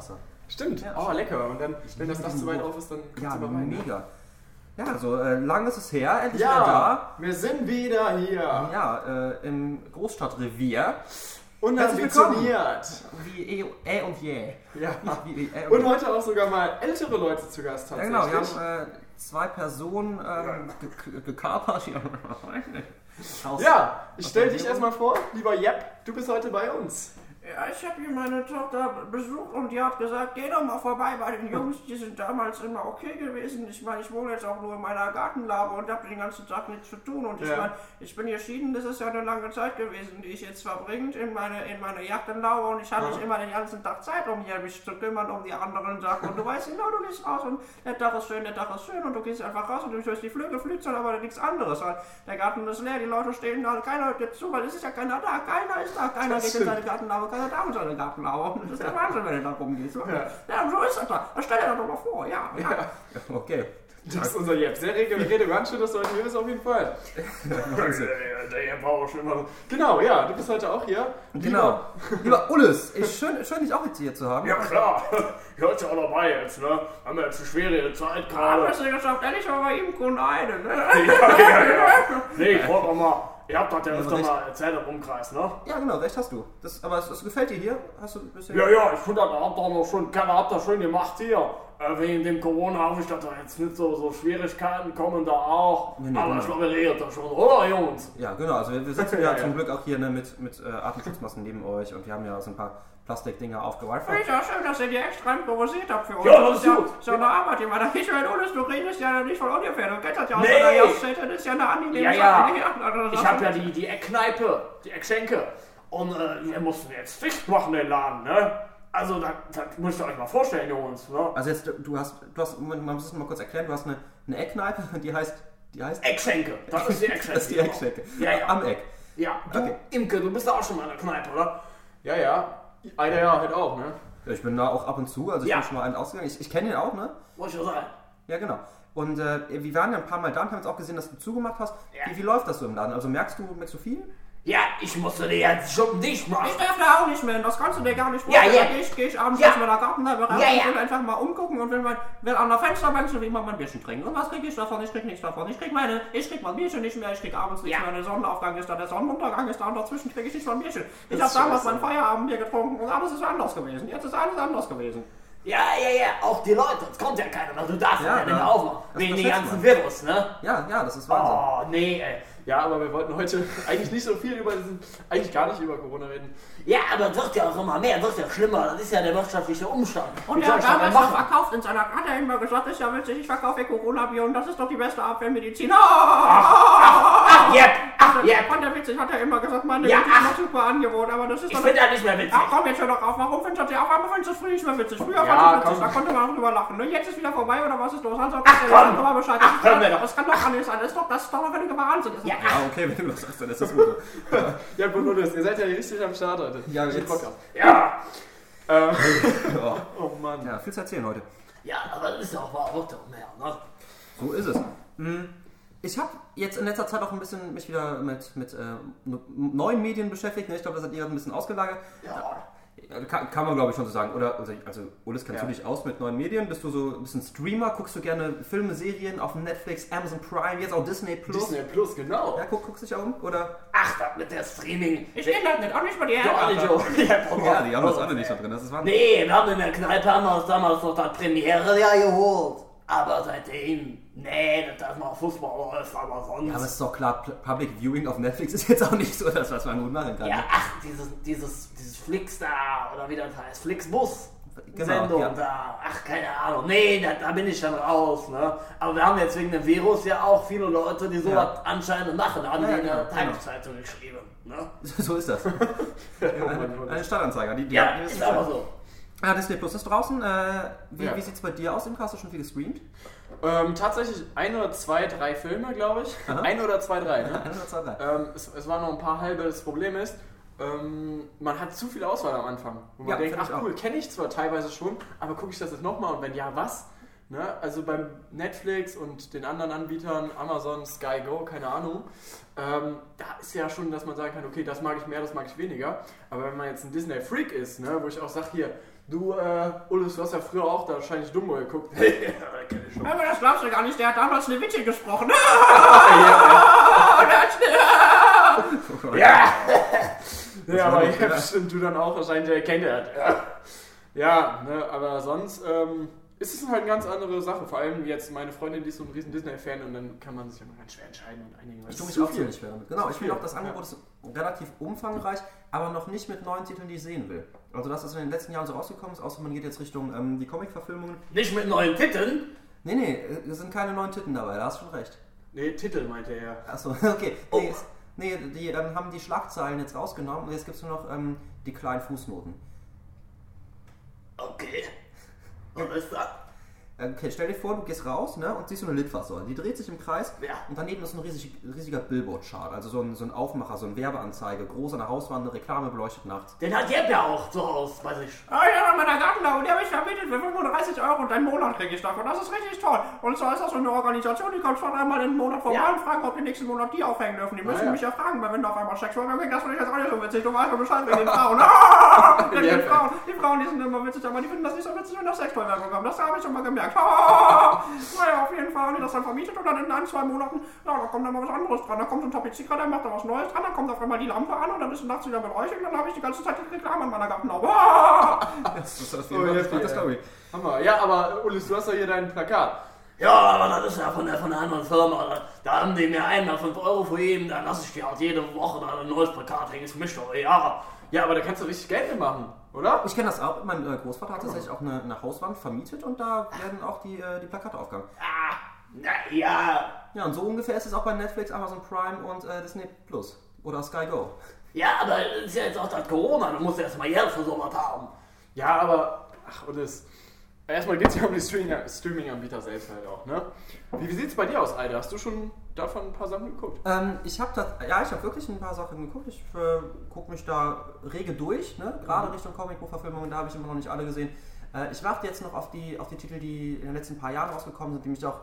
Scheibenwischwasser. Stimmt. Ja, oh, lecker. Und dann, wenn das Dach zu weit auf ist, dann Ja, es rein. ne? mega. Ja, also äh, lang ist es her, endlich wieder Ja, wir sind wieder hier. da. Ja, äh, im Großstadtrevier. Unambitioniert. Wie eh, eh und je. Ja. Wie, eh Und heute auch sogar mal ältere Leute zu Gast Ja, tatsächlich. genau, wir haben äh, zwei Personen ähm, ge- gekapert. Ja. Ja, ich aus stell der dich erstmal vor, lieber Jepp, du bist heute bei uns. Ja, ich habe hier meine Tochter besucht und die hat gesagt, geh doch mal vorbei bei den Jungs, die sind damals immer okay gewesen. Ich meine, ich wohne jetzt auch nur in meiner Gartenlaube und habe den ganzen Tag nichts zu tun. Und ich Ja. meine, ich bin geschieden, das ist ja eine lange Zeit gewesen, die ich jetzt verbringt in meine, in meine Gartenlaube und ich habe Ja. nicht immer den ganzen Tag Zeit, um hier mich zu kümmern um die anderen Sachen. Und du weißt genau, du gehst raus und der Tag ist schön, der Tag ist schön und du gehst einfach raus und du hörst die Flügel flüstern, aber nichts anderes. Weil Der Garten ist leer, die Leute stehen da, keiner hört dir zu, weil es ist ja keiner da, keiner ist da, keiner Das geht in stimmt. seine Gartenlaube, keiner da in seine Gartenlaube. Und Das ist der Wahnsinn, wenn du da rumgehst. Ja. Ja, so ist das da. Das stell dir doch mal vor, ja. ja. Okay. Das ist unser Jepp. Sehr rege Rede, ganz schön, dass du heute hier bist, auf jeden Fall. Wahnsinn. Der Jepp war auch schon immer so. Genau, ja, du bist heute auch hier. Genau. Lieber Ullis, ich, schön, schön, dich auch jetzt hier zu haben. Ja klar, hört ja auch dabei jetzt, ne? Haben wir jetzt eine schwere Zeit Aber gerade. hast du geschafft, ehrlich, aber bei ihm Kunde eine, ne? Ja, ja, ja. Nee, ich wollte auch mal, ihr habt das ja öfter recht. mal erzählt im Umkreis, ne? Ja, genau, recht hast du. Das, aber es, es gefällt dir hier? Hast du bisher? Ja, ja, ich finde, das habt ihr auch noch schön, Keller habt ihr schön gemacht hier. Äh, wegen dem Corona hoffe ich, da jetzt nicht so, so Schwierigkeiten kommen da auch. Nee, nee, Aber genau. ich glaube, ihr redet da schon, oder Jungs? Ja, genau. Also wir, wir sitzen Ja, ja, ja. zum Glück auch hier ne, mit, mit äh, Atemschutzmasken neben euch und wir haben ja so ein paar Plastikdinger. Finde ich auch schön, dass ihr die extra improvisiert habt für uns. Ja, das ist ja gut. so eine Arbeit immer. Da ich meine, Ulrich, du redest ja nicht von ungefähr. Du kennst das ja aus Nee. deiner Jahreszeit. Das ist ja eine angenehme Ja, ja. Sache. also Ich ist habe ja die, die Eckkneipe, die Eckschenke. Und äh, wir mussten jetzt dicht machen, den Laden, ne? Also, das, das müsst ihr euch mal vorstellen, Jungs, ne? Also jetzt, du hast, du hast, man muss es mal kurz erklären, du hast eine, eine Eckkneipe, die heißt, die heißt, Eckschenke, das ist die Eckschenke. das ist die Eckschenke. Ja, ja. Am Eck. Ja, du, Okay. Imke, du bist da auch schon mal in der Kneipe, oder? Ja, ja. Einer ja halt auch, ne? Ja, ich bin da auch ab und zu, also ich Ja. bin schon mal einen ausgegangen. Ich, ich kenne ihn auch, ne? Wollte ich sagen. Ja, genau. Und äh, wir waren ja ein paar Mal da und haben jetzt auch gesehen, dass du zugemacht hast. Ja. Wie, wie läuft das so im Laden? Also merkst du, merkst du viel? Ja, ich musste dir jetzt schon dicht machen. Ich darf da auch nicht mehr das kannst du dir gar nicht Ja, vorstellen. ja. Geh ich, geh ich abends Ja. aus meiner Gartenlaube raus Ja, ja. und will einfach mal umgucken und will, mein, will an der Fensterbank so wie immer mein Bierchen trinken. Und was krieg ich davon? Ich krieg nichts davon. Ich krieg meine, ich krieg mein Bierchen nicht mehr, ich krieg abends nichts Ja. mehr. Der Sonnenaufgang ist da, der Sonnenuntergang ist da und dazwischen krieg ich nicht mein Bierchen. Ich Das hab ist damals mein Feierabendbier getrunken und alles ist anders gewesen. Jetzt ist alles anders gewesen. Ja, ja, ja, auch die Leute, es kommt ja keiner mehr. Du darfst Ja, ja, ja nicht ja. aufmachen. Wegen dem ganzen man. Virus, ne? Ja, ja, das ist Wahnsinn. Oh, nee, ey. Ja, aber wir wollten heute eigentlich nicht so viel über diesen, eigentlich gar nicht über Corona reden. Ja, aber es wird ja auch immer mehr, wird ja schlimmer. Das ist ja der wirtschaftliche Umstand. Und er hat ich das damals noch verkauft in seiner, hat er immer gesagt, ist ja witzig, ich verkaufe Corona-Bier und das ist doch die beste Abwehrmedizin. Ach, Jepp, ach, Jepp. Fand er witzig, hat er immer gesagt, meine Ja, Güte, ach. ist noch super Angebot, aber das ist Ich doch... finde das nicht mehr witzig. Ach komm, jetzt hör doch auf, warum findest du das auf einmal findest du es früher nicht mehr witzig? Früher Ja, fand ich witzig, komm. da konnte man auch drüber lachen. Ne? Jetzt ist wieder vorbei oder was ist los? Also, Ach, komm. mal Bescheid. Ach, das, hör mir ist, doch. das kann doch alles sein. Das ist doch, das ist doch ein Wahnsinn. Das ist Ja, Ja, okay, wenn du das sagst, dann ist das gut. Ja, Bonus, ihr seid ja richtig am Start heute. Ja, jetzt- Podcast. Ja, Ähm, Ja, oh Mann. ja, viel zu erzählen heute. ja, aber das ist ja auch wahr, auch mehr, ne? So ist es. Hm, Ich habe jetzt in letzter Zeit auch ein bisschen mich wieder mit, mit äh, neuen Medien beschäftigt. ne? Ich glaube, das hat ihr ein bisschen ausgelagert. Ja. Ja, Kann, kann man, glaube ich, schon so sagen. Oder, also, also Ulis, kennst Ja. du dich aus mit neuen Medien? Bist du so ein bisschen Streamer? Guckst du gerne Filme, Serien auf Netflix, Amazon Prime, jetzt auch Disney Plus? Disney Plus, genau. Ja, guck, guckst du dich auch um? Oder? Ach, das mit der Streaming. Ich kenne das nicht, auch nicht mal die Ja, nicht so. Ja, Ja, die haben das alle nicht da drin. Das ist Wahnsinn. Nee, wir haben in der Kneipe haben damals noch das Premiere ja geholt. Aber seitdem, nee, das darf mal Fußball läuft, aber sonst. Ja, aber es ist doch klar, Public Viewing auf Netflix ist jetzt auch nicht so das, was man gut machen kann. Ja, ne? ach, dieses, dieses, dieses Flix da, oder wie das heißt, Flixbus. Genau, Sendung ja. da, ach, keine Ahnung. Nee, da, da bin ich dann raus, ne? Aber wir haben jetzt wegen dem Virus ja auch viele Leute, die sowas anscheinend machen, haben Ja, die in ja, der genau. Tageszeitung geschrieben, ne? So ist das. Eine, eine Stadtanzeiger. Die, die, Ja, ist aber so. Ja, Disney Plus ist draußen. Äh, wie Ja. wie sieht es bei dir aus im Hast du schon viel gestreamt? Ähm, tatsächlich ein oder zwei, drei Filme, glaube ich. Aha. Ein oder zwei, drei, ne? Ein oder zwei, drei. ähm, es, es waren noch ein paar halbe. Das Problem ist, ähm, man hat zu viel Auswahl am Anfang. Und man Ja, denkt, ach cool, kenne ich zwar teilweise schon, aber gucke ich das jetzt nochmal und wenn ja, was? Ne? Also beim Netflix und den anderen Anbietern, Amazon, Sky Go, keine Ahnung, ähm, da ist ja schon, dass man sagen kann, okay, das mag ich mehr, das mag ich weniger. Aber wenn man jetzt ein Disney-Freak ist, ne, wo ich auch sage, hier, du, äh, Ulrich, du hast ja früher auch da wahrscheinlich Dumbo geguckt. ja, kenn ich schon. Aber das glaubst du gar nicht, der hat damals eine Witze gesprochen. Ja! Ja, aber ja, bestimmt du dann auch wahrscheinlich erkennt er. Ja, ja ne, aber sonst ähm, ist es halt eine ganz andere Sache. Vor allem jetzt meine Freundin, die ist so ein riesen Disney-Fan und dann kann man sich immer ganz schwer entscheiden und einigen. Ich tue ist mich auch viel. ziemlich schwer damit. Genau, ich finde auch, das Angebot ist relativ umfangreich, aber noch nicht mit neuen Titeln, die ich sehen will. Also das, was in den letzten Jahren so rausgekommen ist, außer man geht jetzt Richtung ähm, die Comic-Verfilmungen. Nicht mit neuen Titeln. Nee, nee, äh, es sind keine neuen Titeln dabei, da hast du schon recht. Nee, Titel meinte er ja. Achso, okay. Nee, es, nee die ähm, haben die Schlagzeilen jetzt rausgenommen und jetzt gibt es nur noch ähm, die kleinen Fußnoten. Vanessa. Okay, stell dir vor, du gehst raus ne, und siehst so eine Litfaßsäule. Die dreht sich im Kreis Ja. und daneben ist ein riesig, riesiger Billboard-Chart. Also so ein, so ein Aufmacher, so eine Werbeanzeige, groß an der Hauswand, eine Reklame beleuchtet nachts. Den hat Jepp ja auch zu Hause, weiß ich. Ah, ich habe meiner Gartenlau und die habe ich vermietet für 35 Euro und einen Monat kriege ich davon. Das ist richtig toll. Und zwar ist das so eine Organisation, die kommt schon einmal im Monat vorbei Ja. und fragen, ob die nächsten Monat die aufhängen dürfen. Die müssen ja. mich ja fragen, weil wenn da auf einmal sexuell weggeht, das finde ich jetzt auch nicht so witzig. Du weißt doch Bescheid wegen den Frauen. Ah! Ja. den Frauen. Die Frauen, die sind immer witzig, aber die finden das nicht so witzig, wenn da Sextoy-Werbung kommt. Das habe ich schon mal gemerkt. Ah! Naja, auf jeden Fall haben die das dann vermietet und dann in ein, zwei Monaten, ja, da kommt dann mal was anderes dran. Da kommt so ein Tapezierer, der macht da was Neues dran, dann kommt auf einmal die Lampe an und dann ist nachts wieder beleuchtet und dann habe ich die ganze Zeit die Reklame an meiner Gartenlaube. Das ist das, Oh, jetzt das, ja. glaube ich. Hammer. Ja, aber Ulis, du hast doch hier dein Plakat. Ja, aber das ist ja von der, von der anderen Firma. Da, da haben die mir einmal 5 Euro für jeden, dann lasse ich dir halt jede Woche da ein neues Plakat hängen. Ist mir doch ja. Ja, aber da kannst du richtig Geld mitmachen, oder? Ich kenne das auch. Mein äh, Großvater hat tatsächlich auch eine, eine Hauswand vermietet und da werden auch die, äh, die Plakate aufgehangen. Ah, na ja. Ja, und so ungefähr ist es auch bei Netflix, Amazon Prime und äh, Disney Plus. Oder Sky Go. Ja, aber es ist ja jetzt auch das Corona, du musst ja erstmal Geld für sowas haben. Ja, aber, ach, Ulis. Erstmal geht es ja um die Streaming- Streaming-Anbieter selbst halt auch, ne? Wie, wie sieht's bei dir aus, Alter? Hast du schon davon ein paar Sachen geguckt? Ähm, ich habe ja, ich habe wirklich ein paar Sachen geguckt. Ich äh, gucke mich da rege durch, ne? gerade Richtung Comicbuchverfilmungen, da habe ich immer noch nicht alle gesehen. Äh, ich warte jetzt noch auf die, auf die Titel, die in den letzten paar Jahren rausgekommen sind, die mich auch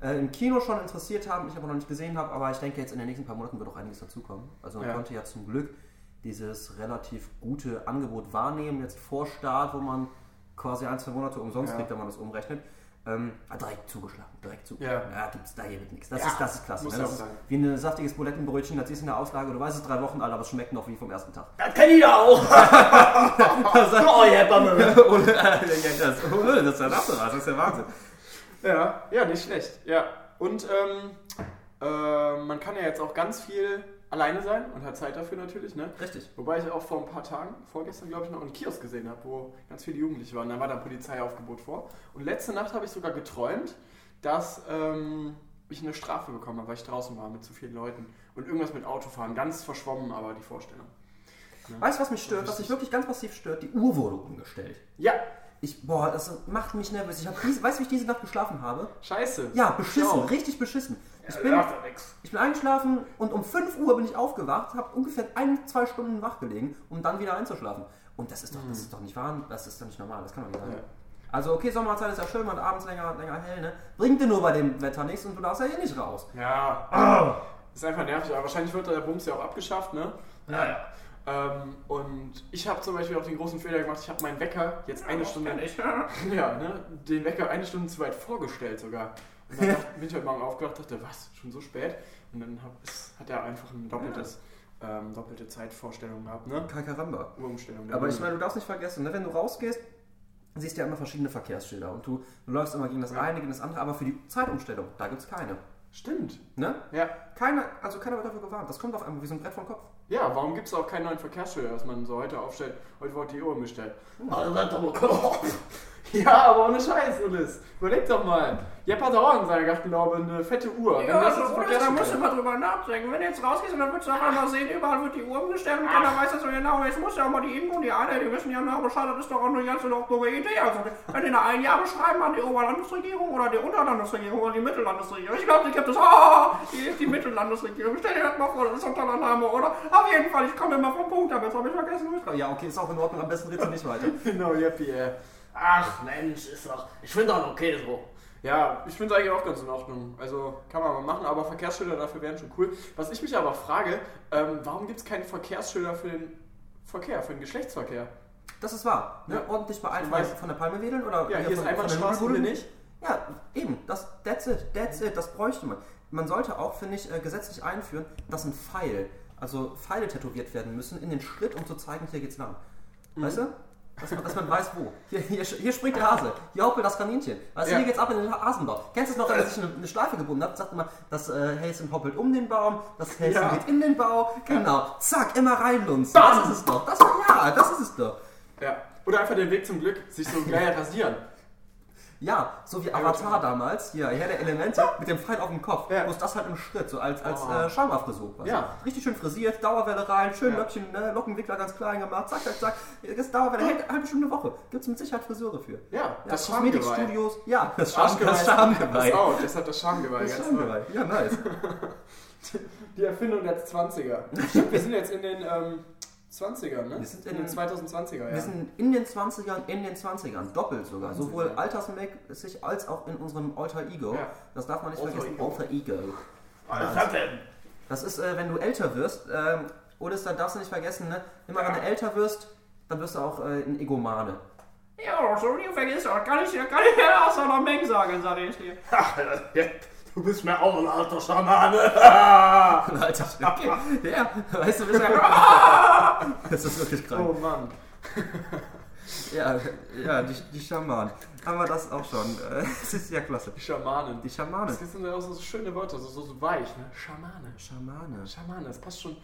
äh, im Kino schon interessiert haben, ich aber noch nicht gesehen habe, aber ich denke jetzt in den nächsten paar Monaten wird auch einiges dazukommen. Also man Ja. konnte ja zum Glück dieses relativ gute Angebot wahrnehmen, jetzt vor Start, wo man quasi ein, zwei Monate umsonst Ja. kriegt, wenn man das umrechnet. Ähm, ah, direkt zugeschlagen, direkt zu. Ja. gibt's, da hier wird nichts. Das, Ja, ist, das ist klasse. Ne? Das ist wie ein saftiges Bulettenbrötchen, das ist in der Auslage, du weißt es drei Wochen alt, aber es schmeckt noch wie vom ersten Tag. Das kenn ich ja auch. oh, Jepp, aber- Ohne, das, ohne, das ist ja das, das ist ja Wahnsinn. Ja, ja, nicht schlecht. Ja. Und ähm, äh, man kann ja jetzt auch ganz viel alleine sein und hat Zeit dafür natürlich, ne? Richtig. Wobei ich auch vor ein paar Tagen, vorgestern glaube ich, noch einen Kiosk gesehen habe, wo ganz viele Jugendliche waren. Da war da Polizeiaufgebot vor. Und letzte Nacht habe ich sogar geträumt, dass ähm, ich eine Strafe bekommen habe, weil ich draußen war mit zu vielen Leuten. Und irgendwas mit Autofahren. Ganz verschwommen, aber die Vorstellung. Weißt du, was mich stört, was mich wirklich ganz massiv stört? Die Uhr wurde umgestellt. Ja, Ich, boah, das macht mich nervös. Ich hab diese, weißt du, wie ich diese Nacht geschlafen habe? scheiße. Ja, beschissen, Ja. richtig beschissen. Ich Ja, bin, ja ich bin eingeschlafen und um 5 Uhr bin ich aufgewacht, habe ungefähr ein, zwei Stunden wach gelegen, um dann wieder einzuschlafen. Und das ist doch, das ist doch nicht wahr, das ist doch nicht normal, das kann doch nicht sein. Ja. Also okay, Sommerzeit ist ja schön, man abends länger, länger hell, ne? Bringt dir nur bei dem Wetter nichts und du darfst ja eh nicht raus. Ja. Ist einfach nervig, aber wahrscheinlich wird der Bums ja auch abgeschafft, ne? Ja, ja. Ähm, und ich habe zum Beispiel auch den großen Fehler gemacht, ich habe meinen Wecker jetzt eine Stunde, Kenn ich. ja, ne, den Wecker eine Stunde zu weit vorgestellt sogar. Und dann dachte, bin ich heute Morgen aufgewacht dachte, was, schon so spät? Und dann hab, hat er einfach ein doppeltes, ähm, doppelte Zeitvorstellung gehabt, ne? Kakaramba. Uhrumstellung. Aber ich meine, du darfst nicht vergessen, ne, wenn du rausgehst, siehst du ja immer verschiedene Verkehrsschilder und du, du läufst immer gegen das Ja. eine, gegen das andere, aber für die Zeitumstellung, da gibt es keine. Stimmt. Ne? Ja. Keine, also keiner wird dafür gewarnt. Das kommt auf einmal wie so ein Brett vom Kopf. Ja, warum gibt es auch keinen neuen Verkehrsschilder, dass man so heute aufstellt, heute wird die Uhr umgestellt? Also, aber Kopf. Ja, aber ohne Scheiß, Ulis. Überleg doch mal. Jepp hat auch in seiner Gartenlaube eine fette Uhr. Ja, das also, oder, da musst du mal drüber nachdenken. Wenn du jetzt rausgehst und dann würdest du auf einmal sehen, überall wird die Uhr umgestellt und keiner weiß das so genau. Jetzt muss ja auch mal die Impfung, die alle, die wissen ja nach Bescheid, das ist doch auch eine ganz doofe Idee. Also, wenn die eine Einjahre schreiben an die Oberlandesregierung oder die Unterlandesregierung oder die Mittellandesregierung. Ich glaube, die gibt es. Oh, die ist die Mittellandesregierung. Stell dir das mal vor, das ist so ein toller Name, oder? Auf jeden Fall, ich komme immer vom Punkt, aber jetzt habe ich vergessen, wo ich Ja, okay, ist auch in Ordnung. Am besten redest du nicht weiter. Genau, Jeppi, ey. Ach Mensch, ist doch. Ich finde doch okay so. Ja, ich finde es eigentlich auch ganz in Ordnung. Also kann man mal machen, aber Verkehrsschilder dafür wären schon cool. Was ich mich aber frage, ähm, warum gibt es keine Verkehrsschilder für den Verkehr, für den Geschlechtsverkehr? Das ist wahr. Ne? Ja. Ordentlich bei allen von der Palme wedeln oder Ja, hier ist von, von der Einbahnstraße, hier Nudelbude? nicht. Ja, eben. Das, that's it. That's it. Das bräuchte man. Man sollte auch, finde ich, äh, gesetzlich einführen, dass ein Pfeil, also Pfeile tätowiert werden müssen in den Schritt, um zu zeigen, hier geht's lang. Weißt du? Dass man, dass man weiß, wo. Hier, hier, hier springt der Hase. Hier hoppelt das Kaninchen. Du, Ja. hier geht's ab in den Hasenbau. Kennst du es noch, wenn man sich eine, eine Schleife gebunden hat? Sagt immer, das äh, Häschen hoppelt um den Baum, das Häschen Ja. geht in den Bau. Genau. Zack, immer reinlunzen. Das ist es doch. Das, ja, das ist es doch. Ja. Oder einfach den Weg zum Glück, sich so gleich rasieren. Ja, so wie Avatar damals, hier, Herr der Elemente, mit dem Pfeil auf dem Kopf. Ja. Wo ist das halt im Schritt, so als, als Oh. äh, Schamhaarfrisur. quasi. Ja. Richtig schön frisiert, Dauerwelle rein, schön Ja. Löckchen, ne, Lockenwickler ganz klein gemacht, zack, zack, zack. Das Dauerwelle, hält eine halbe Stunde Woche. Gibt es mit Sicherheit Friseure für. Ja, Ja, das Schamgeweih. Kosmetikstudios, ja, das, Arschgeweih. das Schamgeweih. Das auch, das hat das Schamgeweih. Das ganz Schamgeweih. Ja, nice. Die Erfindung der 20er. Stimmt, wir sind jetzt in den ähm, 20ern, ne? Wir sind in in- den 2020er, ja. Wir sind in den 20ern, in den 20ern, doppelt sogar. Sowohl altersmäßig als auch in unserem Alter Ego. Ja. Das darf man nicht Alter vergessen. Ego. Alter Ego. Was ist das denn? Das ist, äh, wenn du älter wirst, ähm, oder dann darfst du nicht vergessen, ne? immer wenn du älter wirst, dann wirst du auch äh, ein Egomane. Ja, so wie vergisst das. Kann ich, kann ich ja außer noch Meng sagen, sag ich dir. Du bist mir auch ein alter Schamane. Alter, okay. ja, weißt du, das das ist wirklich krank. Oh Mann. Ja, ja die, die Schamanen. Haben wir das auch schon. Äh, Das ist ja klasse. Die Schamanen. Die Schamanen. Das sind ja auch so schöne Wörter, so, so, so weich, ne? Schamane. Schamane. Schamane, das passt schon,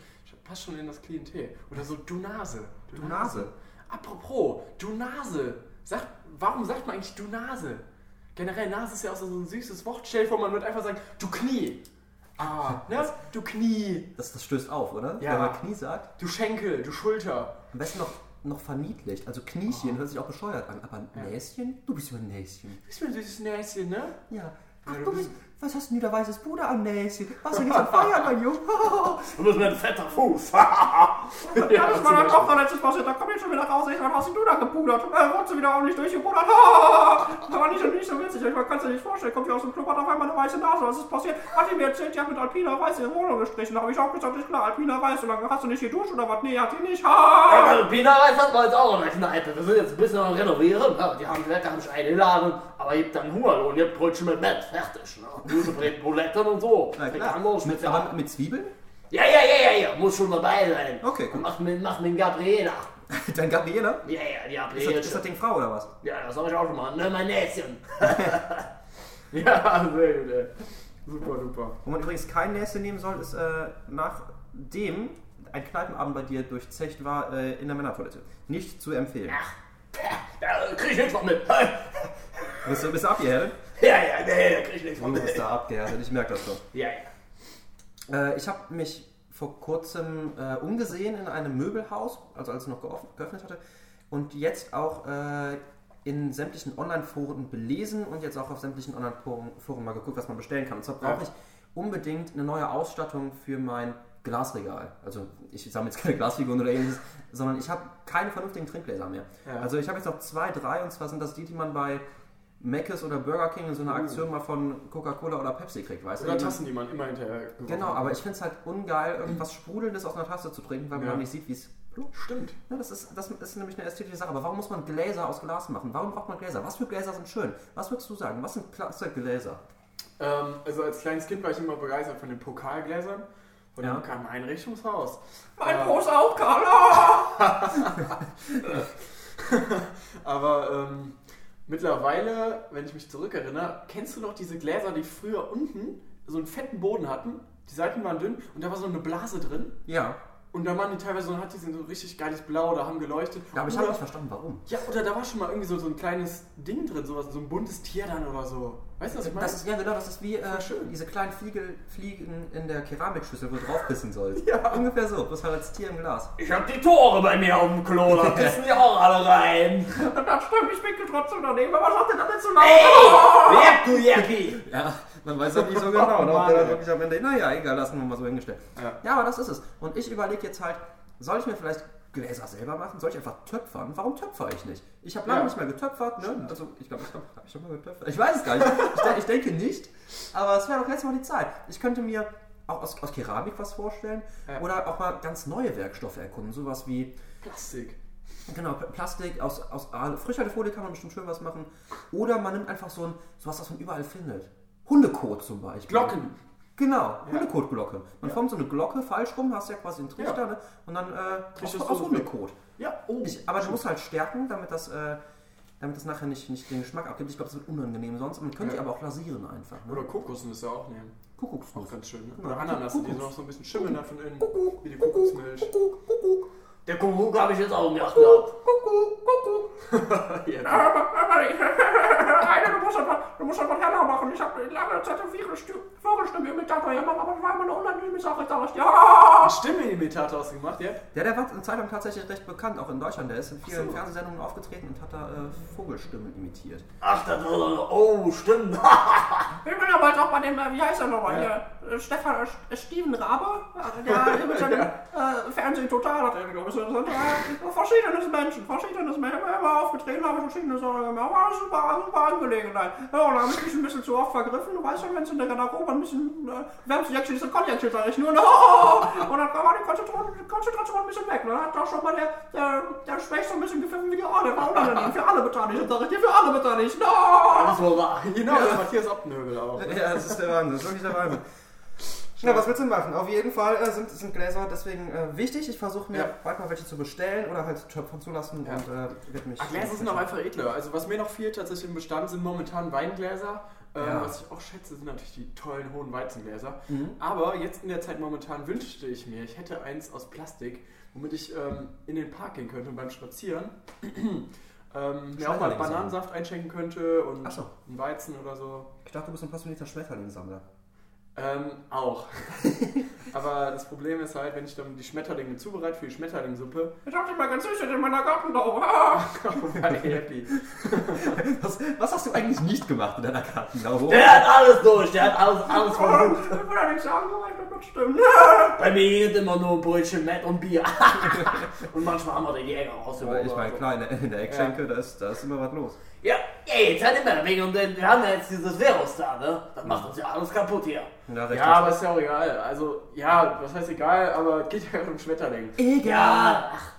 passt schon in das Klientel. Oder so du Nase. Du Nase. Apropos, du Nase. Sag, warum sagt man eigentlich du Nase? Generell Nase ist ja auch so ein süßes Wort. Stell dir vor, man wird einfach sagen, du Knie. Ah, ne? Du Knie. Das, das stößt auf, oder? Ja. Wenn man Knie sagt. Du Schenkel, du Schulter. Am besten noch, noch verniedlicht. Also Kniechen hört sich auch bescheuert an. Aber Näschen? Du bist ja ein Näschen. Bist mir ein süßes Näschen, ne? Ja. Ach, Ja, du du bist. Was hast denn du da weißes Puder am Näschen? Was denn jetzt am Feiern, mein Junge? Du bist ein fetter Fuß. Ja, das war dann auch noch letztes Passiert. Da komm ich schon wieder raus. Ich hast denn du da gepudert? Äh, wurdest du wieder ordentlich durchgepudert? Das war nicht, nicht so witzig. Ich kann es dir nicht vorstellen. Kommt hier aus dem Club, hat auf einmal eine weiße Nase. Was ist passiert? Hat die mir erzählt, die hat mit Alpina Weiß die Wohnung gestrichen. Da habe ich auch gesagt, ist klar, Alpina Weiß. So lange hast du nicht geduscht oder was? Nee, hat die nicht. Ha! Pina Reis hat man jetzt auch in der Kneipe. Wir sind jetzt ein bisschen am Renovieren. Ja, die haben Wetter mich eingeladen, aber ihr habt dann Hungerlohn, ihr habt Brötchen mit Mett. Fertig. Ne? Gemüsebrät, Buletten und so. Na klar. Frikandel, Mit, aber mit Zwiebeln? Ja, ja, ja, ja, ja, muss schon dabei sein. Okay, gut. Mach mit, mach mit Gabriela. Dein Gabriela? Ja, ja, die Ist das, Gabriela. ist das Ding Frau oder was? Ja, das hab ich auch schon mal. Ne, mein Näschen. Ja, sehr gut, ey. Super, super. Wo man übrigens kein Näschen nehmen soll, ist äh, nachdem ein Kneipenabend bei dir durchzecht war äh, in der Männertoilette. Nicht zu empfehlen. Ach, da krieg ich nichts von mit. Bist du, bist du abgehärtet? Ja, ja, nee, da krieg ich nichts von Du bist da abgehärtet, ich merke das schon. Ja, ja. Äh, ich habe mich vor kurzem äh, umgesehen in einem Möbelhaus, also als es noch geöffnet hatte, und jetzt auch äh, in sämtlichen Online-Foren belesen und jetzt auch auf sämtlichen Online-Foren mal geguckt, was man bestellen kann. Und zwar brauche ich unbedingt eine neue Ausstattung für mein Glasregal. Also ich sammle jetzt keine Glasfiguren oder ähnliches, sondern ich habe keine vernünftigen Trinkgläser mehr. Ja. Also ich habe jetzt noch zwei, drei und zwar sind das die, die man bei Mc's oder Burger King in so einer Aktion mal von Coca-Cola oder Pepsi kriegt, weißt du? Oder Tassen, die man immer hinterher Genau, hat. aber ich finde es halt ungeil, irgendwas Sprudelndes aus einer Tasse zu trinken, weil man Ja. dann nicht sieht, wie es. Stimmt. Ja, das, ist, das ist nämlich eine ästhetische Sache. Aber warum muss man Gläser aus Glas machen? Warum braucht man Gläser? Was für Gläser sind schön? Was würdest du sagen? Was sind klasse Gläser? Ähm, also als kleines Kind war ich immer begeistert von den Pokalgläsern von Ja. dem bekannten Einrichtungshaus. Mein Äh, auch, Carla! Aber ähm, mittlerweile, wenn ich mich zurückerinnere, kennst du noch diese Gläser, die früher unten so einen fetten Boden hatten? Die Seiten waren dünn und da war so eine Blase drin. Ja, Und da waren die teilweise so, hat die so richtig geiles Blau, da haben geleuchtet. aber ich Oder- habe nicht verstanden, warum. Ja, oder da war schon mal irgendwie so, so ein kleines Ding drin, sowas, so ein buntes Tier dann oder so. Weißt du, was ich meine? Das ist, ja, genau, das ist wie äh, diese kleinen Fliegel, Fliegen in der Keramikschüssel, wo du drauf pissen sollst. Ja. Ungefähr so, bloß halt als Tier im Glas. Ich hab die Tore bei mir auf dem Klo, da pissen die auch alle rein. Das stimmt, ich bin trotzdem daneben, aber was sagt denn das denn zu laut? Ey, Jep, du Jeppi. Ja, man weiß ja nicht so genau, Oh, ne, ob der dann wirklich am Ende. Naja, egal, lassen wir mal so hingestellt. Ja. Ja, aber das ist es. Und ich überlege jetzt halt, soll ich mir vielleicht Gläser selber machen? Soll ich einfach töpfern? Warum töpfer ich nicht? Ich habe lange Ja. nicht mehr getöpfert, ne? Also ich glaube, ich habe schon mal getöpfert. Ich weiß es gar nicht. Ich, ich denke nicht. Aber es wäre doch letztes Mal die Zeit. Ich könnte mir auch aus, aus Keramik was vorstellen Ja. oder auch mal ganz neue Werkstoffe erkunden. Sowas wie Plastik. Genau, Plastik aus, aus Aal. Frischhaltefolie kann man bestimmt schön was machen. Oder man nimmt einfach so ein, sowas, was man überall findet. Hundekot zum Beispiel. Glocken. Genau, Hundekotglocke. Man formt so eine Glocke falsch rum, hast ja quasi einen Trichter, Ja. ne? Und dann äh, aus, aus Hundekot. Ja, oh. Ich, aber du musst halt stärken, damit das, äh, damit das nachher nicht, nicht den Geschmack abgibt. Ich glaube, das wird unangenehm sonst. Man könnte Ja. aber auch lasieren einfach. Ne? Oder Kokosnüsse auch nehmen. Auch Kuckucksnuss. ganz schön. Ne? Oder Ananas, die Kuckucks. noch so ein bisschen schimmeln da von innen. Kuckuck, Wie die Kuckuck, Kokosmilch. Kuckuck, Kuckuck. Der Kuckuck habe ich jetzt auch gemacht gehabt. Kuckuck, Kuckuck. Ja, Aber, aber, Rainer, du musst einfach, du musst einfach heller machen. Ich habe lange Zeit auf ihre Stu- Vogelstimme-Imitator gemacht, aber das war immer eine unangenehme Sache. Ich dachte, ja, Stimme-Imitator hast du gemacht, ja? Ja, der war eine Zeit lang tatsächlich recht bekannt, auch in Deutschland. Der ist in vielen Fernsehsendungen aufgetreten und hat da äh, Vogelstimmen imitiert. Ach, das war so. Oh, stimmt. ich bin aber jetzt auch bei dem, äh, wie heißt er nochmal hier, äh, Stefan, äh, Steven Rabe, äh, der mit seinem äh, total hat, er, so, so, äh, verschiedenes Menschen, verschiedenes Menschen, immer aufgetreten, habe verschiedene Sachen gemacht, war super, super Angelegenheit. Ja, und da habe ich mich ein bisschen zu oft vergriffen, du weißt ja, wenn es in der Garderobe ein bisschen, äh, Wärmsjäckchen ist, dann Konjäckchen, sag ich nur, oh, und dann war die Konzentration, die Konzentration ein bisschen weg, ne? dann hat da schon mal der, der, der Specht so ein bisschen gepfiffen wie die der war unangenehm, für alle beteiligt, sag ich dir, für alle beteiligt, no! Das war wahr. Genau, das ist Matthias Optenhögel auch. Ja, das ist der Wahnsinn, das ist wirklich der Wahnsinn. Ja, was willst du machen? Auf jeden Fall äh, sind, sind Gläser deswegen äh, wichtig. Ich versuche mir Ja. bald mal welche zu bestellen oder halt töpfern zu lassen Ja. und äh, werde mich. Ach, Gläser sind auch einfach edler. Also was mir noch fehlt tatsächlich im Bestand sind momentan Weingläser. Ähm, Ja. Was ich auch schätze, sind natürlich die tollen hohen Weizengläser. Mhm. Aber jetzt in der Zeit momentan wünschte ich mir, ich hätte eins aus Plastik, womit ich ähm, in den Park gehen könnte und beim Spazieren ähm, mir auch mal. Bananensaft einschenken könnte und so. einen Weizen oder so. Ich dachte, du bist ein passionierter Schmetterlingssammler. Ähm, auch. Aber das Problem ist halt, wenn ich dann die Schmetterlinge zubereite für die Schmetterlingsuppe, Ich hab die mal ganz sicher in meiner Gartenlaube. Ich happy. Was, was hast du eigentlich nicht gemacht in deiner Gartenlaube? Der hat alles durch, der hat alles, alles versucht. Ich will ja nicht sagen, aber ich glaub, das stimmt. Bei mir geht immer nur ein Brötchen Met und Bier. und manchmal haben wir den Jäger Aber rausgeholt. ich meine, klar, in der, in der Eckschenke, da, ist, da ist immer was los. Ja, ey, jetzt hat immer wegen und wir haben ja jetzt dieses Virus da, ne? Das macht uns ja alles kaputt hier. Ja, Ja, aber ist ja auch egal. Also, ja, was heißt egal, aber es geht ja um Schmetterling. Ach,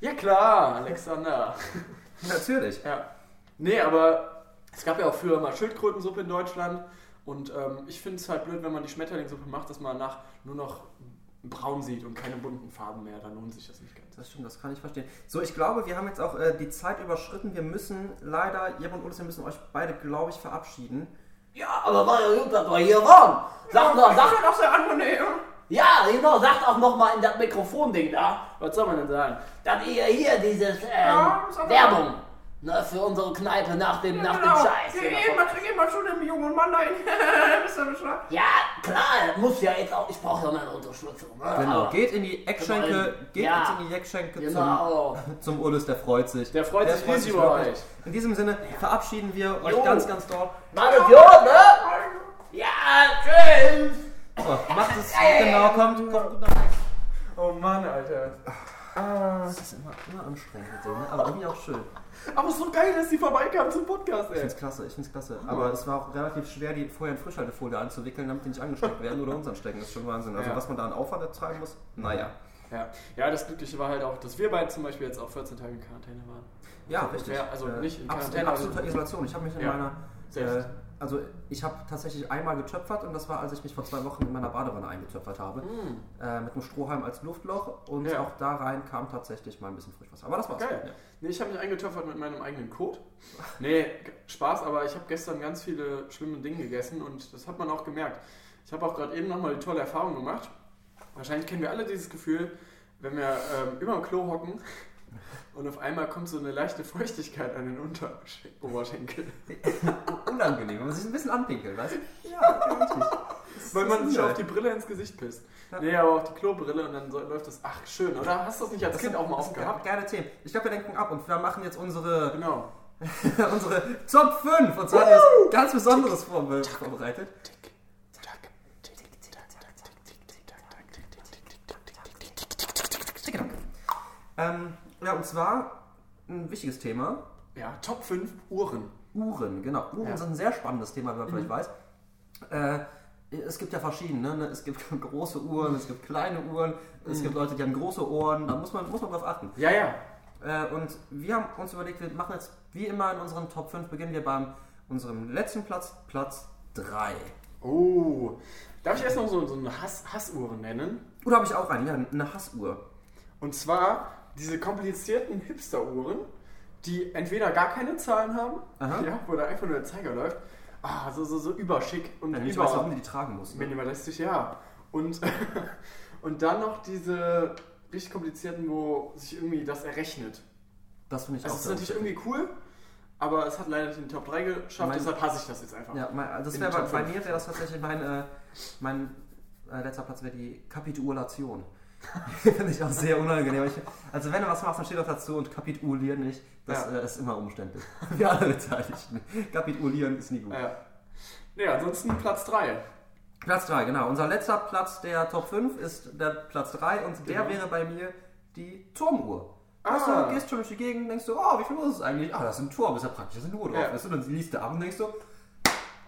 Ja klar, Alexander. Natürlich. Ja. Nee, aber es gab ja auch früher mal Schildkrötensuppe in Deutschland. Und ähm, ich finde es halt blöd, wenn man die Schmetterlingssuppe macht, dass man nach nur noch braun sieht und keine bunten Farben mehr. Dann lohnt sich das nicht ganz. Das stimmt, das kann ich verstehen. So, ich glaube, wir haben jetzt auch äh, die Zeit überschritten. Wir müssen leider, Jeb und Ulis, wir müssen euch beide, glaube ich, verabschieden. ja, aber war ja gut, dass wir hier waren. Sag doch, Das sag, doch sehr angenehm. ja, genau, sagt auch nochmal in das Mikrofonding da, Was soll man denn sagen? dass ihr hier dieses, ähm, Ja, Werbung, ne, für unsere Kneipe nach dem, nach dem Scheiß. Geh, geh, mal, geh mal zu dem jungen Mann da hin. Wisst ihr Bescheid? Ja, klar, muss ja jetzt auch, ich brauche ja meine Unterstützung. Ne? Genau, Aber- geht in die Eckschenke, geht Ja. jetzt in die Eckschenke Genau. zum, zum Ulis, der freut sich. Der freut sich riesig über wirklich. euch. In diesem Sinne verabschieden wir euch Jo. ganz, ganz doll. Es gut, ne? Ja, tschüss. So, macht es, genau, kommt, kommt gut nach Oh Mann, Alter. Das ist immer, immer anstrengend denen, ne? aber irgendwie auch schön. Aber es ist so geil, dass die vorbeikamen zum Podcast, Ich ey. find's klasse, ich find's klasse. Aber es war auch relativ schwer, die vorher in Frischhaltefolie anzuwickeln, damit die nicht angesteckt werden oder uns anstecken. Das ist schon Wahnsinn. Also Ja. was man da an Aufwand ertreiben muss, naja. Ja. ja, das Glückliche war halt auch, dass wir beide zum Beispiel jetzt auch 14 Tage in Quarantäne waren. Ja, Also, richtig. ja, also nicht in Quarantäne, absoluter also- Isolation. Ich habe mich in Ja, meiner... selbst. Äh, also ich habe tatsächlich einmal getöpfert und das war, als ich mich vor zwei Wochen in meiner Badewanne eingetöpfert habe. Äh, mit einem Strohhalm als Luftloch und. Ja. auch da rein kam tatsächlich mal ein bisschen Frischwasser. Aber das war's. Geil. Ja. Nee, ich habe mich eingetöpfert mit meinem eigenen Code. Nee, Spaß, aber ich habe gestern ganz viele schlimme Dinge gegessen und das hat man auch gemerkt. Ich habe auch gerade eben nochmal die tolle Erfahrung gemacht. Wahrscheinlich kennen wir alle dieses Gefühl, wenn wir ähm, über dem Klo hocken und auf einmal kommt so eine leichte Feuchtigkeit an den Oberschenkel. Unangenehm, wenn man sich ein bisschen anpinkelt, weißt du? Weil man sich auf die Brille ins Gesicht pisst. Ja. Nee, aber auf die Klobrille und dann so, läuft das. Ach, schön, oder? Hast du das nicht als Kind auch mal Das sind aufgehabt? geile Themen. Ich glaube, wir lenken ab und wir machen jetzt unsere, Genau. unsere Top 5 und zwar etwas ganz Besonderes vorbe- vorbereitet. Ähm, ja, und zwar ein wichtiges Thema. Ja, Top 5 Uhren. Uhren, genau. Uhren Ja. sind ein sehr spannendes Thema, wie man vielleicht weiß. Äh, es gibt ja verschiedene. Ne? Es gibt große Uhren, es gibt kleine Uhren, es gibt Leute, die haben große Ohren. Da muss man, muss man drauf achten. Ja, ja. Äh, und wir haben uns überlegt, wir machen jetzt wie immer in unseren Top 5, beginnen wir beim unserem letzten Platz, Platz 3. Oh. Darf ich erst noch so, so eine Hass, Hassuhren nennen? Oder habe ich auch eine? Ja, eine Hassuhr. Und zwar diese komplizierten Hipster-Uhren, die entweder gar keine Zahlen haben, Aha. ja, wo da einfach nur der Zeiger läuft. Ah, so, so, so überschick und Wenn ich weiß, warum du die tragen musst. Ne? minimalistisch, ja. Und, und dann noch diese richtig komplizierten, wo sich irgendwie das errechnet. Das finde ich Also auch es ist natürlich irgendwie cool, aber es hat leider nicht in die Top 3 geschafft, Mein- deshalb hasse ich das jetzt einfach. Ja, mein, also das wäre den bei, bei mir wäre das tatsächlich mein, äh, mein äh, letzter Platz wäre die Kapitulation. Finde ich auch sehr unangenehm. Ich, also wenn du was machst, dann steht auch dazu und kapitulieren nicht. Das Ja. äh, ist immer umständlich. Für alle Beteiligten. Kapitulieren ist nie gut. Ja. Ja, ansonsten Platz 3. Platz 3, genau. Unser letzter Platz der Top 5 ist der Platz 3 und der Genau. wäre bei mir die Turmuhr. Ah. Du, gehst schon durch die Gegend denkst du, oh, wie viel Uhr ist es eigentlich? Ah, das ist ein Turm, ist ja praktisch, da ist eine Uhr drauf. Ja. Weißt du, dann liest du ab und denkst du,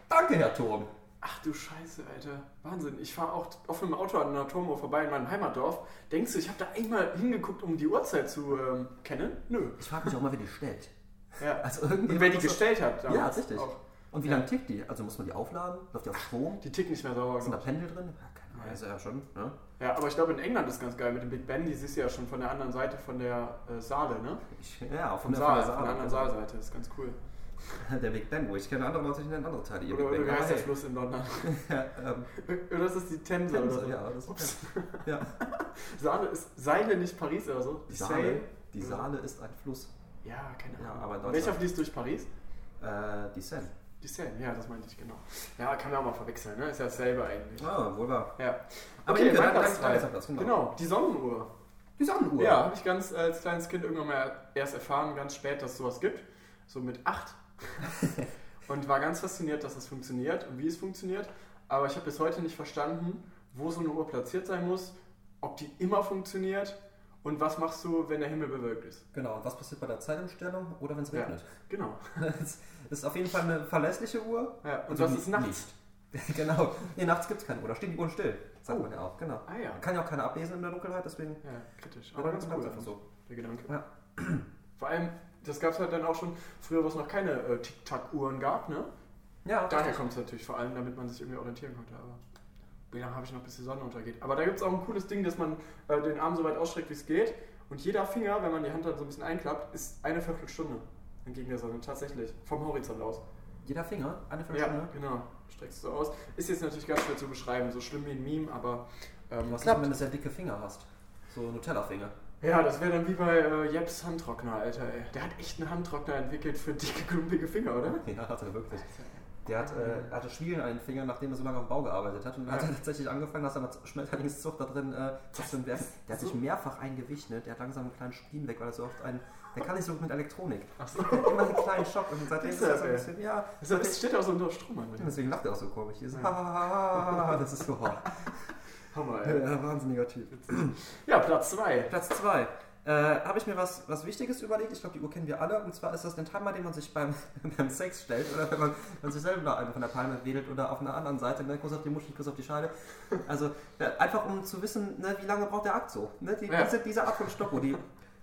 danke, Herr Turm. Ach du Scheiße, Alter. Wahnsinn. Ich fahre auch auf einem Auto an einer Turmuhr vorbei in meinem Heimatdorf. Denkst du, ich habe da einmal hingeguckt, um die Uhrzeit zu ähm, kennen? Nö. Ich frage mich auch mal, wer die stellt. Ja. Also irgendwie Und wer die gestellt hat. Ja, richtig. Auch. Und wie Ja. lange tickt die? Also muss man die aufladen? Läuft die auf Strom? Die tickt nicht mehr sauber. Sind da. Pendel drin? Ja, keine Ahnung. Also ja schon, ne? Ja, aber ich glaube, in England ist ganz geil mit dem Big Ben. Die siehst du ja schon von der anderen Seite von der äh, Saale, ne? Ich, ja, Vom von Saal, der, von der anderen Saalseite. Das ist ganz cool. Der Big Ben, wo ich kenne andere Leute, die nennen andere Teile. ihr Oder, Big oder heißt der Fluss in London? ja, ähm, oder ist das die Themse oder Themse, so? ja, das Ups. ja. Saale ist Seile nicht Paris oder so? Die? Saale, die Saale ist ein Fluss. Ja, keine Ja, Ahnung. aber in Welcher fließt durch Paris? Äh, die Seine. Die Seine, ja, das meinte ich genau. Ja, kann man auch mal verwechseln, ne? Ist ja dasselbe eigentlich. Ah, wohl wahr. Ja. Aber okay, Imke, mein dein- Platz dein- drei. dein letzter Platz, genau. Genau, die Sonnenuhr. Die Sonnenuhr. Ja, habe ich ganz als kleines Kind irgendwann mal erst erfahren, ganz spät, dass es sowas gibt. So mit acht. und war ganz fasziniert, dass es funktioniert und wie es funktioniert. Aber ich habe bis heute nicht verstanden, wo so eine Uhr platziert sein muss, ob die immer funktioniert und was machst du, wenn der Himmel bewölkt ist. Genau, und was passiert bei der Zeitumstellung oder wenn es Ja. regnet? Genau. Das ist auf jeden Fall eine verlässliche Uhr. Ja, und Also was ist nachts? nicht. genau. Nee, nachts gibt es keine Uhr. Da stehen die Uhren still. Sagt Oh. man ja auch, genau. Ah ja. Kann ja auch keine ablesen in der Dunkelheit, deswegen. Ja, kritisch. Ja, Aber ganz cool. einfach so. Der Gedanke. Ja. Vor allem, das gab es halt dann auch schon früher, wo es noch keine äh, Tic-Tac-Uhren gab, ne? Ja, Daher kommt es natürlich vor allem, damit man sich irgendwie orientieren konnte. Aber wie lange habe ich noch, bis die Sonne untergeht? Aber da gibt es auch ein cooles Ding, dass man äh, den Arm so weit ausstreckt, wie es geht. Und jeder Finger, wenn man die Hand dann so ein bisschen einklappt, ist eine Viertelstunde entgegen der Sonne. Tatsächlich. Vom Horizont aus. Jeder Finger, eine Ja, Viertelstunde. genau. Streckst du so aus. Ist jetzt natürlich ganz schwer zu beschreiben. So schlimm wie ein Meme, aber ähm, Was klappt. wenn du sehr dicke Finger hast? So Nutella-Finger. Ja, das wäre dann wie bei äh, Jeps Handtrockner, Alter. Ey. Der hat echt einen Handtrockner entwickelt für dicke, klumpige Finger, oder? Ja, hat er wirklich. Der hat, äh, hatte Schwielen an den Fingern, nachdem er so lange auf dem Bau gearbeitet hat. Und dann hat er tatsächlich angefangen, dass er mit Schmetterlingszucht da drin, äh, für ein Werk. Der hat sich mehrfach eingewischt, ne? Der hat langsam einen kleinen Spleen weg, weil er so oft ein. Der kann nicht so gut mit Elektronik. Achso. Der hat immer einen kleinen Schock und seitdem ist er so ein bisschen, ja. Deshalb steht er auch so unter Strom an. Deswegen lacht er auch so komisch. Hier Ja. das ist so hart. Hammer, ey. Ja, wahnsinniger Typ. Ja, Platz 2. Platz 2. Äh, habe ich mir was, was Wichtiges überlegt. Ich glaube, die Uhr kennen wir alle. Und zwar ist das den Timer, den man sich beim, beim Sex stellt oder wenn man, man sich selber einen von der Palme wedelt oder auf einer anderen Seite. Ne? Kuss auf die Muschel, Kuss auf die Scheide. Also ja, einfach um zu wissen, ne, wie lange braucht der Akt so. Ne? Die, Ja. diese, diese Art von Stoppuhr, die,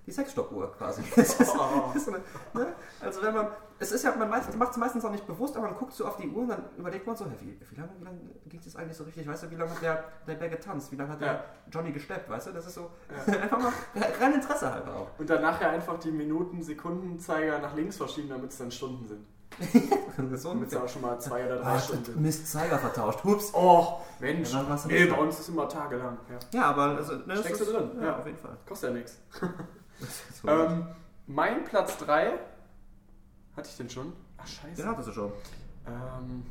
die Sexstoppuhr quasi. Das ist, Oh. eine, ne? Also wenn man, es ist ja, man macht es meistens auch nicht bewusst, aber man guckt so auf die Uhr und dann überlegt man so, hey, wie, wie lange wie lang ging das eigentlich so richtig? Weißt du, wie lange hat der, der Bär getanzt? Wie lange hat der Ja. Johnny gesteppt? Weißt du, das ist so Ja. einfach mal rein Interesse halber auch. Und dann nachher einfach die Minuten, Sekundenzeiger nach links verschieben, damit es dann Stunden sind. so Damit es auch schon mal zwei oder drei Ah, Stunden. Mist, Zeiger vertauscht. Hups. Oh, Mensch. Ja, nee, bei uns ist es immer tagelang. Ja. Ja, aber also, ne, Steckst du drin, Ja, ja. auf jeden Fall. Kostet ja nichts. So. Ähm, mein Platz 3. Hatte ich den schon? Ach, scheiße. Den hattest du schon. Ähm,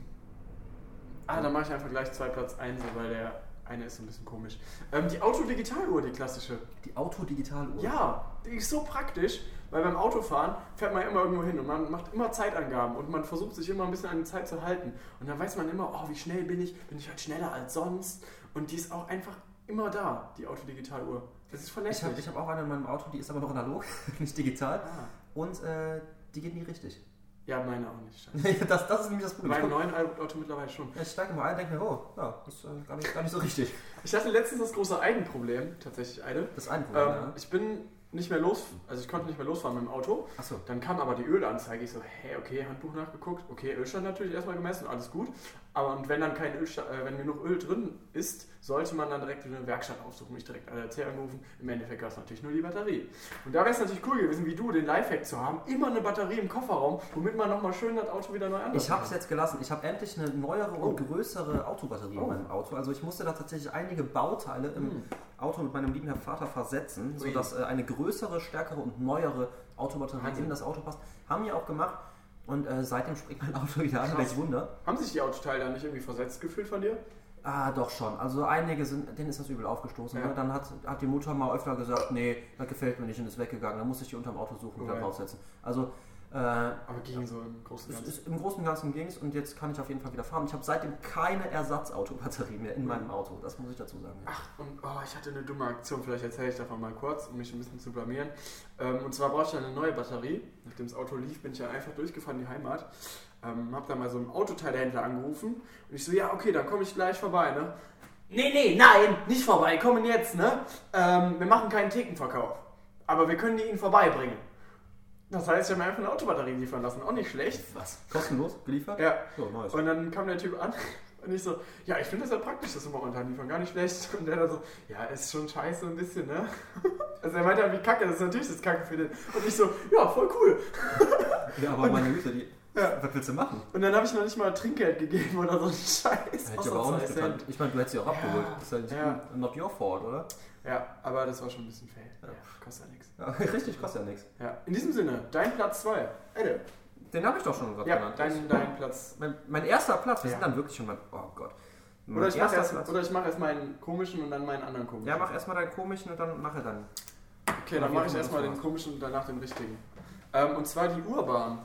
ah, dann mache ich einfach gleich zwei Platz 1, weil der eine ist so ein bisschen komisch. Ähm, die Autodigitaluhr, die klassische. Die Autodigitaluhr. Ja, die ist so praktisch, weil beim Autofahren fährt man immer irgendwo hin und man macht immer Zeitangaben und man versucht sich immer ein bisschen an die Zeit zu halten. Und dann weiß man immer, oh, wie schnell bin ich? Bin ich halt schneller als sonst? Und die ist auch einfach immer da, die Autodigitaluhr. Das ist Ich verlässlich. habe ich hab auch eine in meinem Auto, die ist aber noch analog, nicht digital. ah. Und äh, die geht nie richtig. Ja, meine auch nicht. Das, das ist nämlich das Problem. meinem neuen Auto mittlerweile schon. Ich steige mal ein und denke mir, oh, ja, das ist äh, gar, nicht, gar nicht so richtig. Ich hatte letztens das große Eigenproblem, tatsächlich eine. Das ist ein Problem, Ähm, ja. ich bin nicht mehr los, also ich konnte nicht mehr losfahren mit dem Auto. Achso. Dann kam aber die Ölanzeige. Ich so, hä, okay, Handbuch nachgeguckt. Okay, Ölstand natürlich erstmal gemessen, alles gut. Aber und wenn dann kein Ölstand, äh, wenn genug Öl drin ist, sollte man dann direkt eine Werkstatt aufsuchen, nicht direkt ADAC anrufen. Im Endeffekt war es natürlich nur die Batterie. Und da wäre es natürlich cool gewesen, wie du, den Lifehack zu haben, immer eine Batterie im Kofferraum, womit man nochmal schön das Auto wieder neu anlassen Ich habe es jetzt gelassen. Ich habe endlich eine neuere und größere Autobatterie Oh. in meinem Auto. Also ich musste da tatsächlich einige Bauteile im Hm. Auto mit meinem lieben Herrn Vater versetzen, sodass äh, eine größere, stärkere und neuere Autobatterie Wahnsinn. in das Auto passt. Haben wir auch gemacht. Und äh, seitdem springt mein Auto wieder an, welch Wunder. Haben sich die Autoteile dann nicht irgendwie versetzt gefühlt von dir? Ah, doch schon. Also einige sind, denen ist das übel aufgestoßen. Ja. Ne? Dann hat, hat die Mutter mal öfter gesagt, nee, das gefällt mir nicht und ist weggegangen. Dann musste ich die unterm Auto suchen und Okay. dann draufsetzen. Also äh, Aber ging so im Großen und Ganzen. im Großen und Ganzen ging es und jetzt kann ich auf jeden Fall wieder fahren. Ich habe seitdem keine Ersatzautobatterie mehr in meinem Auto. Das muss ich dazu sagen. Ach, und oh, ich hatte eine dumme Aktion, vielleicht erzähle ich davon mal kurz, um mich ein bisschen zu blamieren. Ähm, und zwar brauchte ich eine neue Batterie. Nachdem das Auto lief, bin ich ja einfach durchgefahren in die Heimat. Ähm, hab da mal so einen Autoteilehändler angerufen und ich so, ja, okay, dann komme ich gleich vorbei, ne? Nee, nee, nein, nicht vorbei, kommen jetzt, ne? Ähm, wir machen keinen Thekenverkauf, aber wir können die Ihnen vorbeibringen. Das heißt, ich habe mir einfach eine Autobatterie liefern lassen, auch nicht schlecht. Was? Kostenlos geliefert? Ja, So, neues. und dann kam der Typ an und ich so, ja, ich finde das ja praktisch, dass wir momentan liefern, gar nicht schlecht. Und der dann so, ja, ist schon scheiße ein bisschen, ne? Also er meinte halt, wie kacke, das ist natürlich das Kacke für den. Und ich so, ja, voll cool. Ja, aber meine Güte, die, Ja. was willst du machen? Und dann habe ich noch nicht mal Trinkgeld gegeben oder so einen Scheiß. Hätte ich aber auch nicht gekannt. Ich meine, du hättest sie auch Ja. abgeholt. Das ist ja, nicht- Ja. not your fault, oder? Ja, aber das war schon ein bisschen fail. Ja, kostet ja nichts. Ja, richtig, kostet ja nichts. Ja, in diesem Sinne, dein Platz 2. Ede. Den habe ich doch schon gerade Ja, genannt. dein, dein Platz. mein, mein erster Platz, wir sind dann wirklich schon mal. Oh Gott. Mein Oder ich mache erst, oder ich mach erst meinen komischen und dann meinen anderen komischen. Ja, mach erstmal deinen komischen und dann nachher dann. Okay, dann mache ich erstmal den komischen und danach den richtigen. Ähm, und zwar die Urbahn.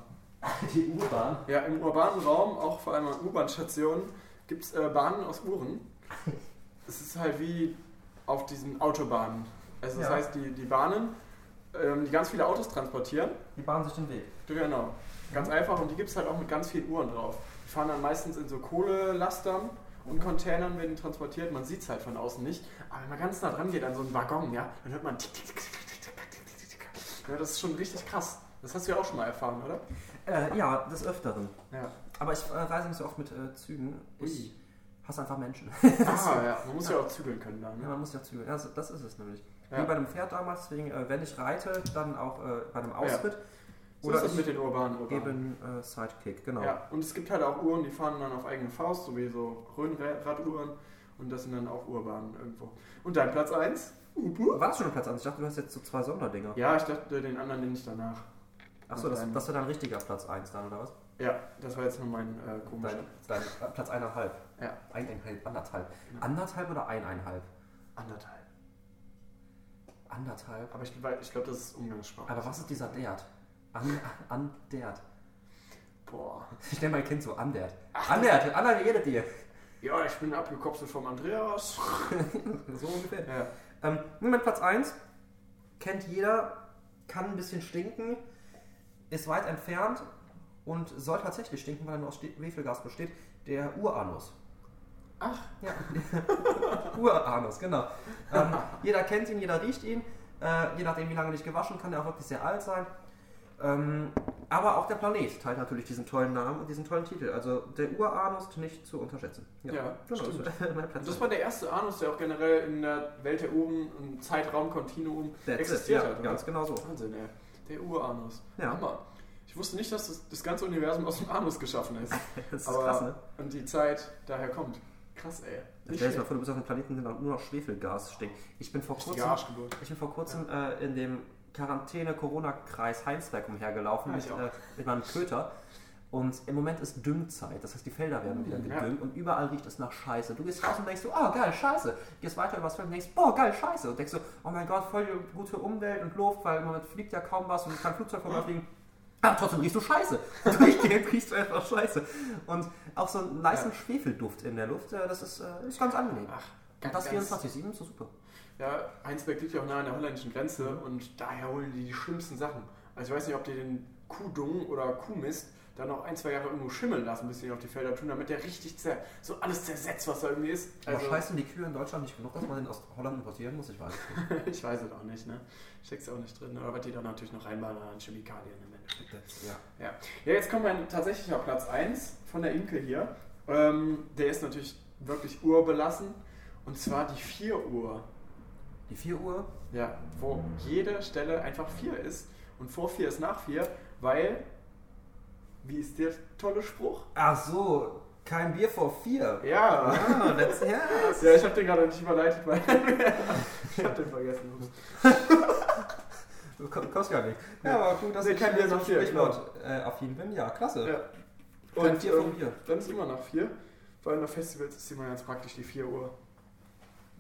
Die U-Bahn. Ja, im urbanen Raum, auch vor allem an U-Bahn-Stationen, gibt es äh, Bahnen aus Uhren. Es ist halt wie auf diesen Autobahnen. Also das Ja. heißt, die, die Bahnen, ähm, die ganz viele Autos transportieren, Die bahnen sich den Weg. genau, ganz einfach und die gibt es halt auch mit ganz vielen Uhren drauf. Die fahren dann meistens in so Kohlelastern und Containern werden transportiert. Man sieht es halt von außen nicht. Aber wenn man ganz nah dran geht an so einen Waggon, ja, dann hört man tick, tick, tick, tick, tick, tick, tick, tick, tick. Ja, das ist schon richtig krass. Das hast du ja auch schon mal erfahren, oder? Äh, ja, des Öfteren. Ja. Aber ich äh, reise nicht so oft mit äh, Zügen. Ich hasse einfach Menschen. Ah, ja. Man muss ja auch zügeln können dann. Ja, Ne? man muss ja zügeln. Also, das ist es nämlich. Ja. Wie bei einem Pferd damals, deswegen, äh, wenn ich reite, dann auch äh, bei einem Ausritt. So Oder ist ich mit den urbanen Urbanen. einen äh, Sidekick, genau. Ja, und es gibt halt auch Uhren, die fahren dann auf eigene Faust, so wie so Röhnraduhren. Und das sind dann auch Urbahnen irgendwo. Und dein Platz 1? War das schon Platz 1? Ich dachte, du hast jetzt so zwei Sonderdinger. Ja, ich dachte, den anderen nenne ich danach. Achso, das, Dein- das wäre dann richtiger Platz 1 dann, oder was? Ja, das war jetzt nur mein äh, komischer. Dein, dein Platz eineinhalb. Ja. Eineinhalb, anderthalb. Anderthalb oder eineinhalb? Anderthalb. Anderthalb. Aber ich, ich glaube, das ist Umgangssprache. Aber was ist dieser Dert? An, an Dert. Boah. Ich nenne mein Kind so Andert. Andert, wie redet ihr? Ja, ich bin abgekopselt vom Andreas. So ungefähr. Ja. Ähm, mein Platz 1 kennt jeder, kann ein bisschen stinken, ist weit entfernt und soll tatsächlich stinken, weil er nur aus Schwefelgas besteht. Der Uranus. Ach. Ja, Uranus, genau. Ähm, jeder kennt ihn, jeder riecht ihn. Äh, je nachdem, wie lange nicht gewaschen, kann er auch wirklich sehr alt sein. Ähm, aber auch der Planet teilt natürlich diesen tollen Namen und diesen tollen Titel. Also der Uranus nicht zu unterschätzen. Ja, genau. stimmt. das war der erste Anus, der auch generell in der Welt der Uhren im Zeitraumkontinuum existiert ja, hat. oder? ganz genau so. Wahnsinn, ey. Der Uranus. Ja. Hammer. Ich wusste nicht, dass das, das ganze Universum aus dem Anus geschaffen ist. Das ist Aber krass, ne? und die Zeit daher kommt. Krass, ey. Stell dir mal vor, du bist auf einem Planeten, dem nur noch Schwefelgas stinkt. Ich bin vor kurzem, ich bin vor kurzem äh, in dem Quarantäne-Corona-Kreis Heinsberg umhergelaufen Ja, mit, ich äh, mit meinem Köter. Und im Moment ist Düngzeit, das heißt, die Felder werden wieder Ja. gedüngt und überall riecht es nach Scheiße. Du gehst raus und denkst so, oh geil, Scheiße. Gehst weiter übers Feld und denkst, boah, geil, Scheiße. Und denkst so, oh mein Gott, voll gut für Umwelt und Luft, weil im Moment fliegt ja kaum was und kein Flugzeug vorbeifliegen. Aber trotzdem riechst du Scheiße. Durchgehend riechst du einfach Scheiße. Und auch so einen niceen Ja. Schwefelduft in der Luft, äh, das ist, äh, ist ganz angenehm. Ach, Und das ganz- 24-7 ist so super. Ja, Heinsberg liegt ja auch nah an der holländischen Grenze und daher holen die die schlimmsten Sachen. Also ich weiß nicht, ob die den Kuhdung oder Kuhmist dann noch ein, zwei Jahre irgendwo schimmeln lassen, bis sie ihn auf die Felder tun, damit der richtig zer so alles zersetzt, was da irgendwie ist. Aber Also, scheißen die Kühe in Deutschland nicht genug, dass man den aus Holland importieren muss? Ich weiß es nicht. ich weiß es auch nicht, ne? Steckst ja auch nicht drin. Oder was die dann natürlich noch reinballern an Chemikalien im Endeffekt. ja. Ja, jetzt kommt mein tatsächlicher Platz 1 von der Inke hier. Ähm, der ist natürlich wirklich urbelassen. Und zwar die 4 Uhr. Die 4 Uhr, Ja, wo jede Stelle einfach 4 ist. Und vor 4 ist nach 4, weil, wie ist der tolle Spruch? Ach so, kein Bier vor 4. Ja, Ah, that's, ja, ja ich habe den gerade nicht überleitet, weil ich habe den vergessen. das kommt, kostet gar nicht. Ja, aber gut, das Nee, ist kein Bier nach vier, Sprichwort. Äh, auf jeden Fall, ja, klasse. Ja. Kein Und Bier vom ähm, Bier. dann ist immer nach 4, weil auf Festivals ist immer ganz praktisch die 4 Uhr.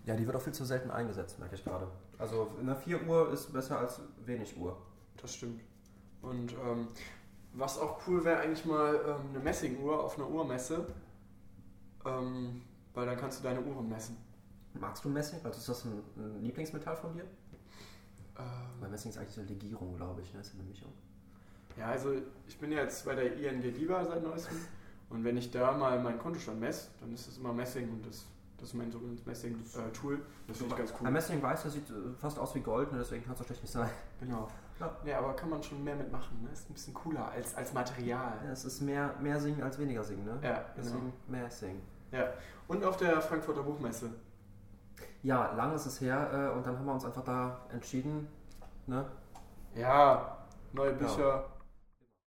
Ja, die wird auch viel zu selten eingesetzt, merke ich gerade. Also eine 4 Uhr ist besser als wenig Uhr. Das stimmt. Und ähm, was auch cool wäre, eigentlich mal ähm, eine Messinguhr auf einer Uhrmesse. Ähm, weil dann kannst du deine Uhren messen. Magst du Messing? Also ist das ein, ein Lieblingsmetall von dir? Ähm, Weil Messing ist eigentlich eine Legierung, glaube ich, ne? Ist eine Mischung. ja, also ich bin ja jetzt bei der ING Diva seit neuestem. Und wenn ich da mal meinen Kontostand messe, dann ist das immer Messing und das, das ist mein sogenanntes Messing-Tool. das finde ich ganz Ein cool. Messing weiß, das sieht äh, fast aus wie Gold, ne? deswegen kann es so schlecht nicht sein. Genau. Ja. Ja. aber kann man schon mehr mitmachen. Ne? Ist ein bisschen cooler als, als Material. Ja, es ist mehr, mehr singen als weniger singen, ne? Ja, genau. Deswegen mehr singen. Ja. Und auf der Frankfurter Buchmesse. Ja, lang ist es her äh, und dann haben wir uns einfach da entschieden, ne? Ja, neue Bücher,